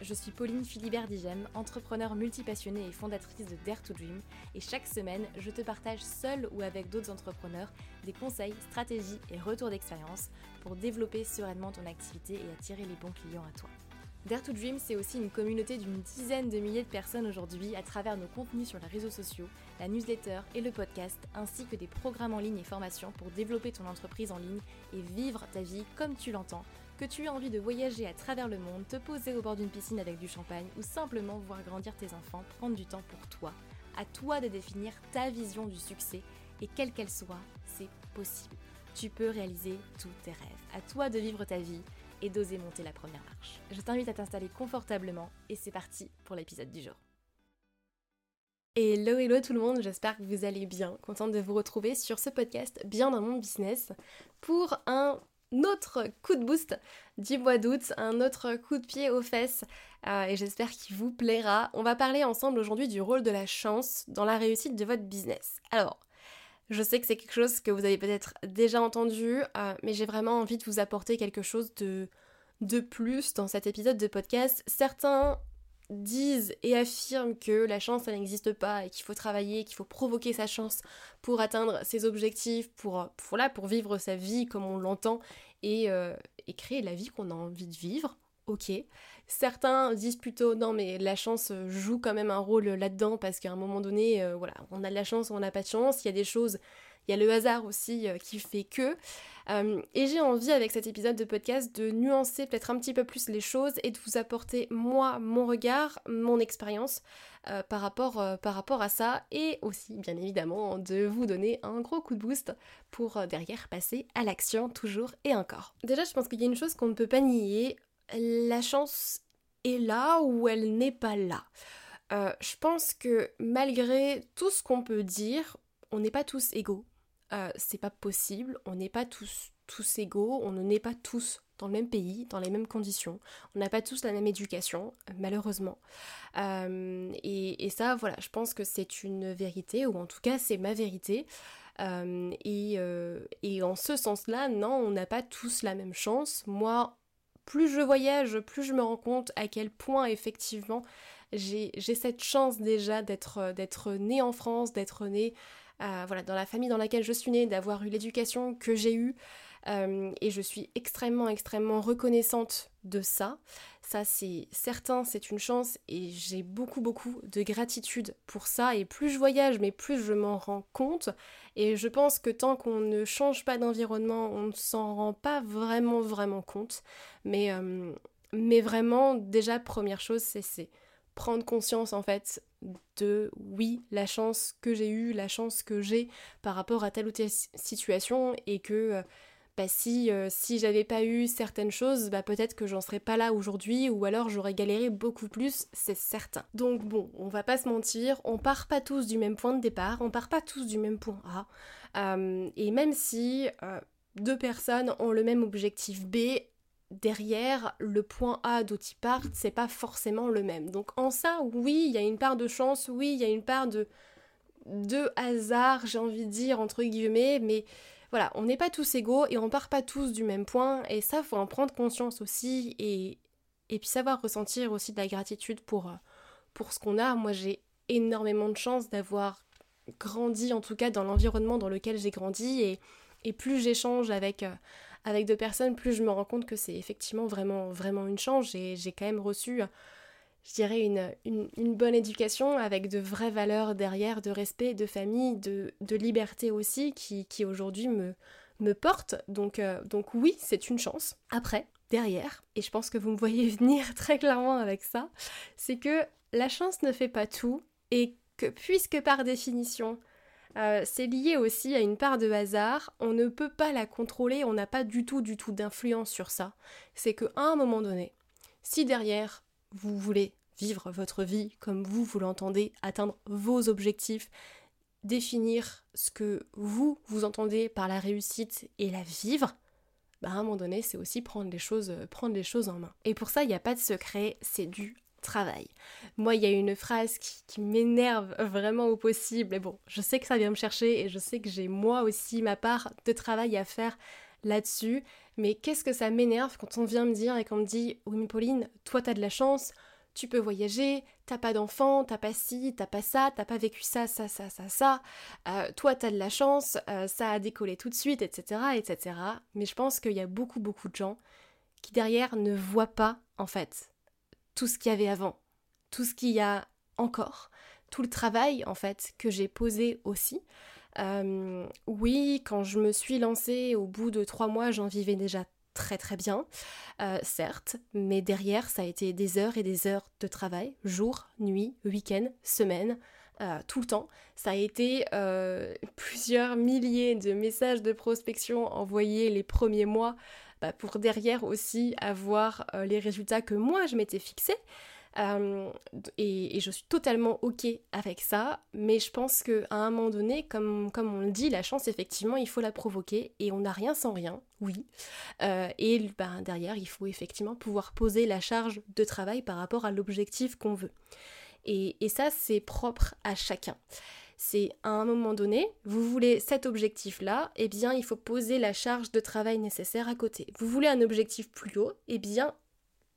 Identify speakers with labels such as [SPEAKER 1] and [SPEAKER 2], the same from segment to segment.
[SPEAKER 1] Je suis Pauline Philibert Digem, entrepreneur multipassionnée et fondatrice de Dare to Dream, et chaque semaine, je te partage seul ou avec d'autres entrepreneurs des conseils, stratégies et retours d'expérience pour développer sereinement ton activité et attirer les bons clients à toi. Dare to Dream, c'est aussi une communauté d'une dizaine de milliers de personnes aujourd'hui à travers nos contenus sur les réseaux sociaux, la newsletter et le podcast, ainsi que des programmes en ligne et formations pour développer ton entreprise en ligne et vivre ta vie comme tu l'entends, que tu aies envie de voyager à travers le monde, te poser au bord d'une piscine avec du champagne ou simplement voir grandir tes enfants, prendre du temps pour toi. À toi de définir ta vision du succès et quelle qu'elle soit, c'est possible. Tu peux réaliser tous tes rêves. À toi de vivre ta vie et d'oser monter la première marche. Je t'invite à t'installer confortablement et c'est parti pour l'épisode du jour. Hello hello tout le monde, j'espère que vous allez bien. Contente de vous retrouver sur ce podcast Bien dans mon business pour un autre coup de boost du mois d'août, un autre coup de pied aux fesses euh, et j'espère qu'il vous plaira. On va parler ensemble aujourd'hui du rôle de la chance dans la réussite de votre business. Alors, je sais que c'est quelque chose que vous avez peut-être déjà entendu, euh, mais j'ai vraiment envie de vous apporter quelque chose de, de plus dans cet épisode de podcast. Certains disent et affirment que la chance, ça n'existe pas et qu'il faut travailler, qu'il faut provoquer sa chance pour atteindre ses objectifs, pour, pour, vivre sa vie comme on l'entend et, euh, et créer la vie qu'on a envie de vivre ok. Certains disent plutôt non mais la chance joue quand même un rôle là-dedans parce qu'à un moment donné, euh, voilà, on a de la chance ou on n'a pas de chance, il y a des choses, il y a le hasard aussi euh, qui fait que. Euh, et j'ai envie avec cet épisode de podcast de nuancer peut-être un petit peu plus les choses et de vous apporter moi mon regard, mon expérience par, rapport, par rapport à ça et aussi bien évidemment de vous donner un gros coup de boost pour derrière passer à l'action toujours et encore. Déjà je pense qu'il y a une chose qu'on ne peut pas nier, la chance est là ou elle n'est pas là. Euh, je pense que malgré tout ce qu'on peut dire, on n'est pas tous égaux. Euh, c'est pas possible, on n'est pas tous, tous égaux, on n'est pas tous dans le même pays, dans les mêmes conditions, on n'a pas tous la même éducation, malheureusement. Euh, et, ça, voilà, je pense que c'est une vérité, ou en tout cas c'est ma vérité. et, et en ce sens-là, non, on n'a pas tous la même chance. Moi, plus je voyage, plus je me rends compte à quel point effectivement j'ai cette chance déjà d'être d'être née en France, d'être née euh, voilà, dans la famille dans laquelle je suis née, d'avoir eu l'éducation que j'ai eue. Euh, et je suis extrêmement, extrêmement reconnaissante de ça. Ça, c'est certain, c'est une chance et j'ai beaucoup, beaucoup de gratitude pour ça. Et plus je voyage, mais plus je m'en rends compte. Et je pense que tant qu'on ne change pas d'environnement, on ne s'en rend pas vraiment, vraiment compte. Mais, euh, mais vraiment, déjà, première chose, c'est prendre conscience en fait de oui la chance que j'ai eue, la chance que j'ai par rapport à telle ou telle situation et que euh, bah si, euh, si j'avais pas eu certaines choses, bah peut-être que j'en serais pas là aujourd'hui ou alors j'aurais galéré beaucoup plus, c'est certain. Donc bon, on va pas se mentir, on part pas tous du même point de départ, on part pas tous du même point A. Euh, et même si deux personnes ont le même objectif B, derrière le point A d'où ils partent, c'est pas forcément le même. Donc en ça, oui, il y a une part de chance, oui, il y a une part de de hasard, j'ai envie de dire entre guillemets, mais voilà, on n'est pas tous égaux et on part pas tous du même point et ça faut en prendre conscience aussi et, et puis savoir ressentir aussi de la gratitude pour, euh, pour ce qu'on a. Moi j'ai énormément de chance d'avoir grandi en tout cas dans l'environnement dans lequel j'ai grandi et, et plus j'échange avec, euh, avec deux personnes, plus je me rends compte que c'est effectivement vraiment, vraiment une chance. J'ai quand même reçu je dirais, une, une, bonne éducation avec de vraies valeurs derrière, de respect, de famille, de, liberté aussi, qui, qui aujourd'hui me, me porte. Donc, euh, donc oui, c'est une chance. Après, derrière, et je pense que vous me voyez venir très clairement avec ça, c'est que la chance ne fait pas tout et que puisque par définition, euh, c'est lié aussi à une part de hasard, on ne peut pas la contrôler, on n'a pas du tout, du tout d'influence sur ça. C'est qu'à un moment donné, si derrière vous voulez vivre votre vie comme vous, vous l'entendez, atteindre vos objectifs, définir ce que vous, vous entendez par la réussite et la vivre, bah, à un moment donné, c'est aussi prendre les choses, euh, prendre les choses en main. Et pour ça, il n'y a pas de secret, c'est du Moi, il y a une phrase qui, m'énerve vraiment au possible. Et bon, je sais que ça vient me chercher et je sais que j'ai moi aussi ma part de travail à faire là-dessus. Mais qu'est-ce que ça m'énerve quand on vient me dire et qu'on me dit Oui, Pauline, toi, t'as de la chance, tu peux voyager, t'as pas d'enfant, t'as pas ci, t'as pas ça, t'as pas vécu ça, ça, ça, ça, ça, euh, toi t'as de la chance, euh, ça a décollé tout de suite, etc., etc. Mais je pense qu'il y a beaucoup, beaucoup de gens qui derrière ne voient pas, en fait, tout ce qu'il y avait avant, tout ce qu'il y a encore, tout le travail, en fait, que j'ai posé aussi. Euh, oui, quand je me suis lancée, au bout de trois mois, j'en vivais déjà très très bien, euh, certes, mais derrière ça a été des heures et des heures de travail, jour, nuit, week-end, semaine, euh, tout le temps. Ça a été plusieurs milliers de messages de prospection envoyés les premiers mois bah, pour derrière aussi avoir les résultats que moi je m'étais fixé. Euh, et, je suis totalement ok avec ça, mais je pense qu'à un moment donné, comme, comme on le dit, la chance, effectivement, il faut la provoquer, et on n'a rien sans rien, oui. Euh, et ben, derrière, il faut effectivement pouvoir poser la charge de travail par rapport à l'objectif qu'on veut. Et ça, c'est propre à chacun c'est à un moment donné, vous voulez cet objectif-là, eh bien il faut poser la charge de travail nécessaire à côté. Vous voulez un objectif plus haut, eh bien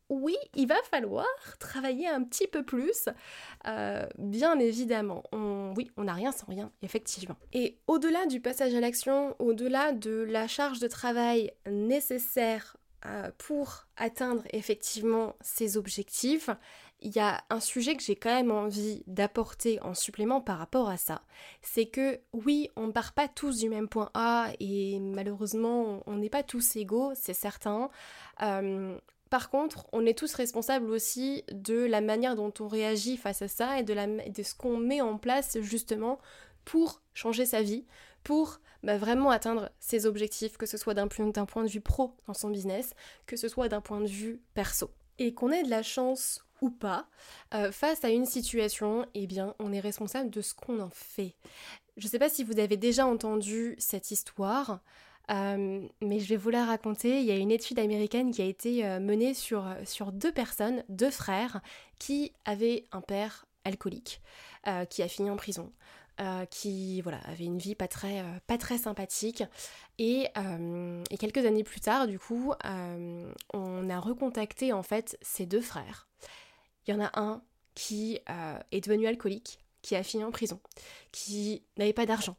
[SPEAKER 1] oui, il va falloir travailler un petit peu plus, euh, bien évidemment. oui, on n'a rien sans rien, effectivement. Et au-delà du passage à l'action, au-delà de la charge de travail nécessaire euh, pour atteindre effectivement ces objectifs, il y a un sujet que j'ai quand même envie d'apporter en supplément par rapport à ça. C'est que oui, on ne part pas tous du même point A et malheureusement on n'est pas tous égaux, c'est certain. Euh, par contre, on est tous responsables aussi de la manière dont on réagit face à ça et de, ce qu'on met en place justement pour changer sa vie, pour bah, vraiment atteindre ses objectifs, que ce soit d'un point, de vue pro dans son business, que ce soit d'un point de vue perso. Et qu'on ait de la chance ou pas, euh, face à une situation, eh bien, on est responsable de ce qu'on en fait. Je ne sais pas si vous avez déjà entendu cette histoire. Euh, mais je vais vous la raconter. Il y a une étude américaine qui a été euh, menée sur, sur deux personnes, deux frères, qui avaient un père alcoolique, qui a fini en prison. qui voilà avait une vie pas très pas très sympathique et, et, quelques années plus tard du coup on a recontacté en fait ces deux frères il y en a un qui est devenu alcoolique qui a fini en prison qui n'avait pas d'argent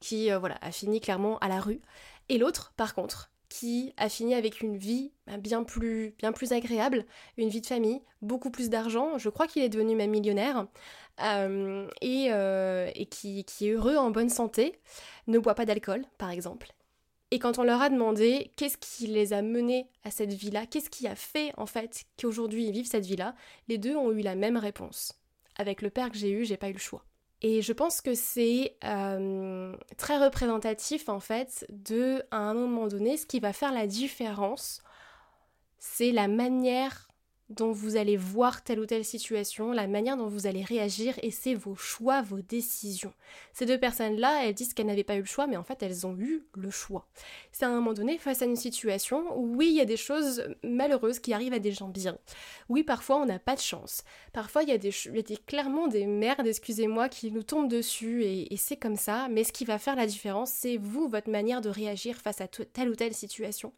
[SPEAKER 1] qui voilà a fini clairement à la rue et l'autre, par contre, qui a fini avec une vie bah, bien plus, bien plus agréable, une vie de famille, beaucoup plus d'argent. Je crois qu'il est devenu même millionnaire euh, et, euh, qui, est heureux, en bonne santé, ne boit pas d'alcool, par exemple. Et quand on leur a demandé qu'est-ce qui les a menés à cette vie-là, qu'est-ce qui a fait en fait qu'aujourd'hui ils vivent cette vie-là, les deux ont eu la même réponse. Avec le père que j'ai eu, j'ai pas eu le choix. Et je pense que c'est euh, très représentatif en fait de, à un moment donné, ce qui va faire la différence, c'est la manière dont vous allez voir telle ou telle situation, la manière dont vous allez réagir, et c'est vos choix, vos décisions. Ces deux personnes-là, elles disent qu'elles n'avaient pas eu le choix, mais en fait, elles ont eu le choix. C'est à un moment donné, face à une situation oui, il y a des choses malheureuses qui arrivent à des gens bien. Oui, parfois, on n'a pas de chance. Parfois, il y a, des, clairement des merdes, excusez-moi, qui nous tombent dessus, et c'est comme ça, mais ce qui va faire la différence, c'est vous, votre manière de réagir face à telle ou telle situation.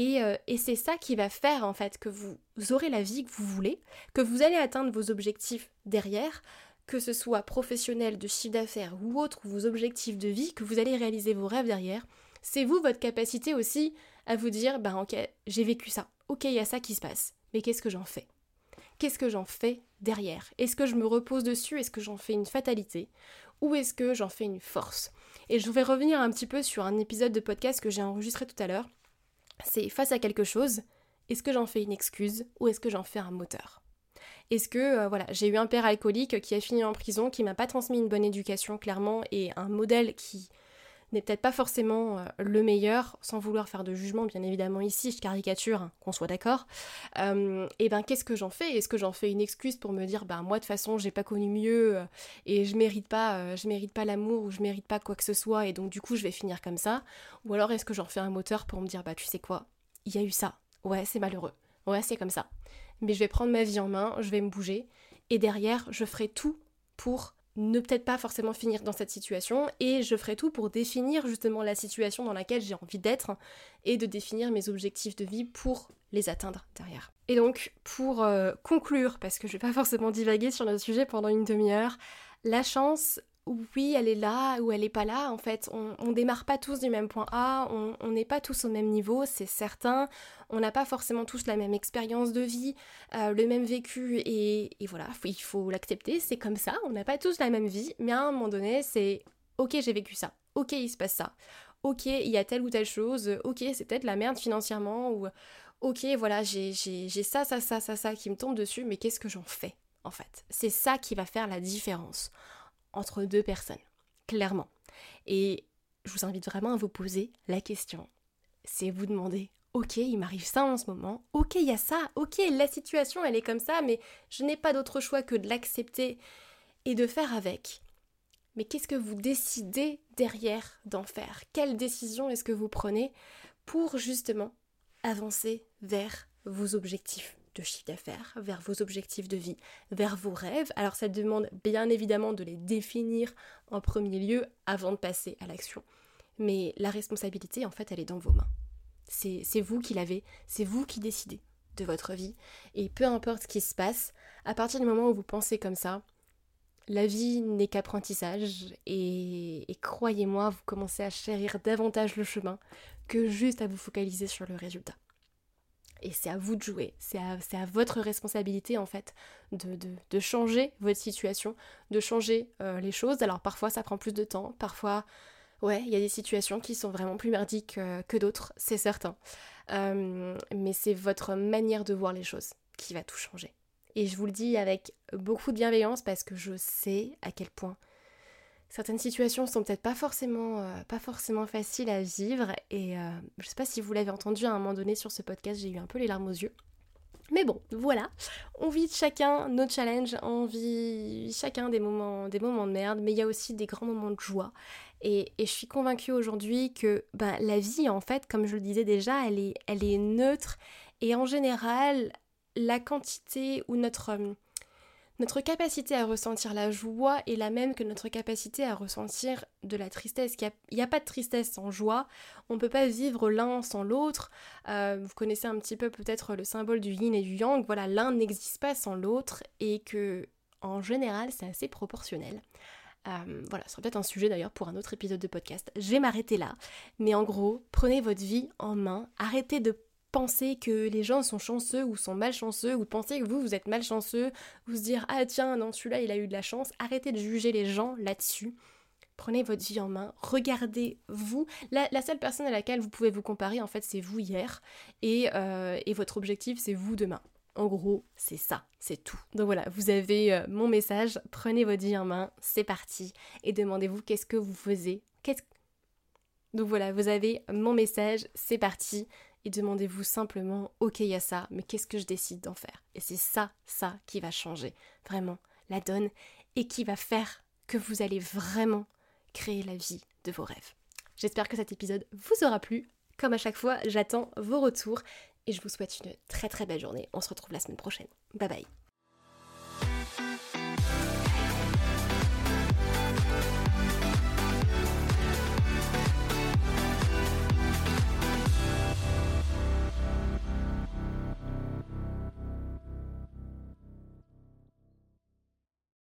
[SPEAKER 1] Euh, et, c'est ça qui va faire en fait que vous aurez la vie que vous voulez, que vous allez atteindre vos objectifs derrière, que ce soit professionnel, de chiffre d'affaires ou autre, vos objectifs de vie, que vous allez réaliser vos rêves derrière. C'est vous votre capacité aussi à vous dire, bah ok, j'ai vécu ça, ok, il y a ça qui se passe, mais qu'est-ce que j'en fais? Qu'est-ce que j'en fais derrière? Est-ce que je me repose dessus? Est-ce que j'en fais une fatalité? Ou est-ce que j'en fais une force? Et je vais revenir un petit peu sur un épisode de podcast que j'ai enregistré tout à l'heure c'est face à quelque chose, est-ce que j'en fais une excuse ou est-ce que j'en fais un moteur? Est-ce que, euh, voilà, j'ai eu un père alcoolique qui a fini en prison, qui m'a pas transmis une bonne éducation, clairement, et un modèle qui n'est peut-être pas forcément euh, le meilleur, sans vouloir faire de jugement, bien évidemment ici, je caricature, hein, qu'on soit d'accord. Euh, et ben qu'est-ce que j'en fais? Est-ce que j'en fais une excuse pour me dire, ben moi de toute façon j'ai pas connu mieux euh, et je mérite pas, mérite pas l'amour ou je mérite pas quoi que ce soit et donc du coup je vais finir comme ça? Ou alors est-ce que j'en fais un moteur pour me dire, bah tu sais quoi, il y a eu ça, ouais c'est malheureux, ouais c'est comme ça, mais je vais prendre ma vie en main, je vais me bouger et derrière je ferai tout pour ne peut-être pas forcément finir dans cette situation et je ferai tout pour définir justement la situation dans laquelle j'ai envie d'être et de définir mes objectifs de vie pour les atteindre derrière. Et donc pour euh, conclure, parce que je vais pas forcément divaguer sur le sujet pendant une demi-heure, la chance oui, elle est là ou elle est pas là. En fait, on, on démarre pas tous du même point A, on n'est pas tous au même niveau, c'est certain. On n'a pas forcément tous la même expérience de vie, euh, le même vécu, et, voilà, il faut l'accepter, c'est comme ça. On n'a pas tous la même vie, mais à un moment donné, c'est ok, j'ai vécu ça, ok, il se passe ça, ok, il y a telle ou telle chose, ok, c'est peut-être la merde financièrement, ou ok, voilà, j'ai ça, ça, ça, ça, ça qui me tombe dessus, mais qu'est-ce que j'en fais en fait? C'est ça qui va faire la différence entre deux personnes, clairement. Et je vous invite vraiment à vous poser la question. C'est vous demander, ok, il m'arrive ça en ce moment, ok, il y a ça, ok, la situation, elle est comme ça, mais je n'ai pas d'autre choix que de l'accepter et de faire avec. Mais qu'est-ce que vous décidez derrière d'en faire? Quelle décision est-ce que vous prenez pour justement avancer vers vos objectifs? Chiffre d'affaires, vers vos objectifs de vie, vers vos rêves. Alors ça demande bien évidemment de les définir en premier lieu avant de passer à l'action. Mais la responsabilité, en fait, elle est dans vos mains. C'est vous qui l'avez, c'est vous qui décidez de votre vie. Et peu importe ce qui se passe, à partir du moment où vous pensez comme ça, la vie n'est qu'apprentissage et croyez-moi, vous commencez à chérir davantage le chemin que juste à vous focaliser sur le résultat. Et c'est à vous de jouer, c'est à, votre responsabilité en fait de, de, changer votre situation, de changer euh, les choses. Alors parfois ça prend plus de temps, parfois ouais, il y a des situations qui sont vraiment plus merdiques euh, que d'autres, c'est certain. Euh, mais c'est votre manière de voir les choses qui va tout changer. Et je vous le dis avec beaucoup de bienveillance parce que je sais à quel point certaines situations sont peut-être pas forcément, euh, pas forcément faciles à vivre. Et euh, je sais pas si vous l'avez entendu à un moment donné sur ce podcast, j'ai eu un peu les larmes aux yeux. Mais bon, voilà, on vit chacun nos challenges, on vit chacun des moments, des moments de merde, mais il y a aussi des grands moments de joie. Et, je suis convaincue aujourd'hui que ben, la vie, en fait, comme je le disais déjà, elle est, elle est neutre. Et en général, la quantité ou notre notre capacité à ressentir la joie est la même que notre capacité à ressentir de la tristesse. Il n'y a, pas de tristesse sans joie, on ne peut pas vivre l'un sans l'autre. Euh, vous connaissez un petit peu peut-être le symbole du yin et du yang, voilà, l'un n'existe pas sans l'autre et que en général c'est assez proportionnel. Euh, voilà, ce sera peut-être un sujet d'ailleurs pour un autre épisode de podcast. Je vais m'arrêter là. Mais en gros, prenez votre vie en main, arrêtez de penser que les gens sont chanceux ou sont malchanceux, ou penser que vous, vous êtes malchanceux, ou se dire ah tiens, non, celui-là, il a eu de la chance. Arrêtez de juger les gens là-dessus. Prenez votre vie en main, regardez vous. La, seule personne à laquelle vous pouvez vous comparer, en fait, c'est vous hier, et, euh, et votre objectif, c'est vous demain. En gros, c'est ça, c'est tout. Donc voilà, vous avez euh, mon message, prenez votre vie en main, c'est parti, et demandez-vous qu'est-ce que vous faisiez? Qu'est-ce... Donc voilà, vous avez mon message, c'est parti et demandez-vous simplement, ok, il y a ça, mais qu'est-ce que je décide d'en faire? Et c'est ça, ça qui va changer vraiment la donne et qui va faire que vous allez vraiment créer la vie de vos rêves. J'espère que cet épisode vous aura plu. Comme à chaque fois, j'attends vos retours et je vous souhaite une très très belle journée. On se retrouve la semaine prochaine. Bye bye.